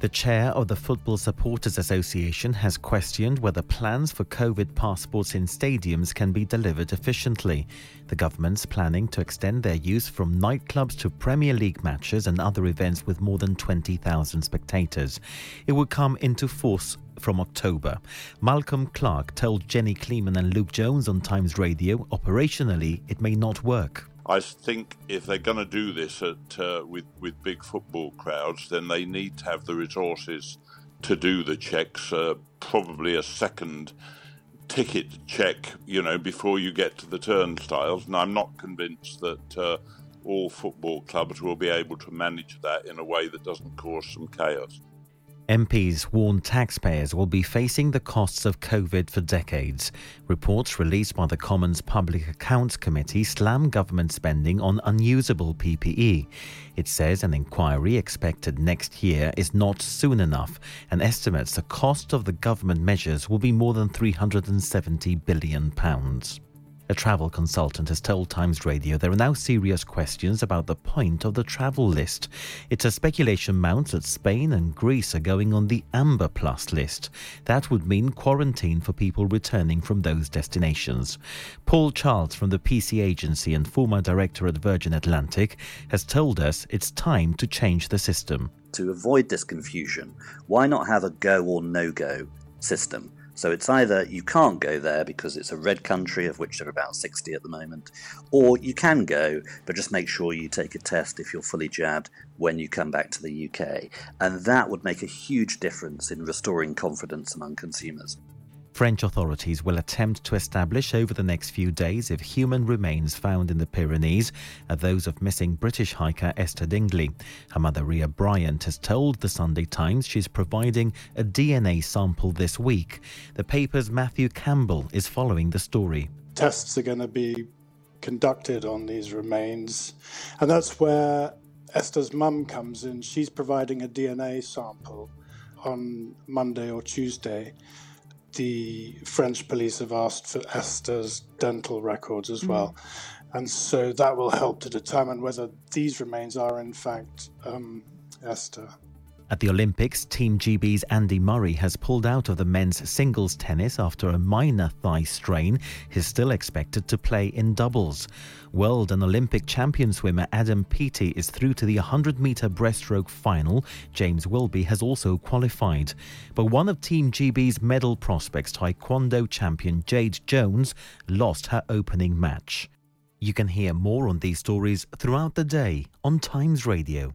The chair of the Football Supporters Association has questioned whether plans for COVID passports in stadiums can be delivered efficiently. The government's planning to extend their use from nightclubs to Premier League matches and other events with more than 20,000 spectators. It will come into force from October. Malcolm Clarke told Jenny Kleeman and Luke Jones on Times Radio operationally it may not work. I think if they're going to do this at, uh, with with big football crowds, then they need to have the resources to do the checks. Uh, probably a second ticket check, you know, before you get to the turnstiles. And I'm not convinced that uh, all football clubs will be able to manage that in a way that doesn't cause some chaos. MPs warn taxpayers will be facing the costs of COVID for decades. Reports released by the Commons Public Accounts Committee slam government spending on unusable PPE. It says an inquiry expected next year is not soon enough and estimates the cost of the government measures will be more than 370 billion pounds. A travel consultant has told Times Radio there are now serious questions about the point of the travel list. It's a speculation mounts that Spain and Greece are going on the Amber Plus list. That would mean quarantine for people returning from those destinations. Paul Charles from the PC agency and former director at Virgin Atlantic has told us it's time to change the system. To avoid this confusion, why not have a go or no go system? So it's either you can't go there because it's a red country, of which there are about 60 at the moment, or you can go, but just make sure you take a test if you're fully jabbed when you come back to the UK. And that would make a huge difference in restoring confidence among consumers. French authorities will attempt to establish over the next few days if human remains found in the Pyrenees are those of missing British hiker Esther Dingley. Her mother, Ria Bryant, has told the Sunday Times she's providing a DNA sample this week. The paper's Matthew Campbell is following the story. Tests are going to be conducted on these remains, and that's where Esther's mum comes in. She's providing a DNA sample on Monday or Tuesday the French police have asked for Esther's dental records as well. Mm. And so that will help to determine whether these remains are, in fact, um, Esther. At the Olympics, Team GB's Andy Murray has pulled out of the men's singles tennis after a minor thigh strain. He's still expected to play in doubles. World and Olympic champion swimmer Adam Peaty is through to the 100 metre breaststroke final. James Wilby has also qualified. But one of Team GB's medal prospects, Taekwondo champion Jade Jones, lost her opening match. You can hear more on these stories throughout the day on Times Radio.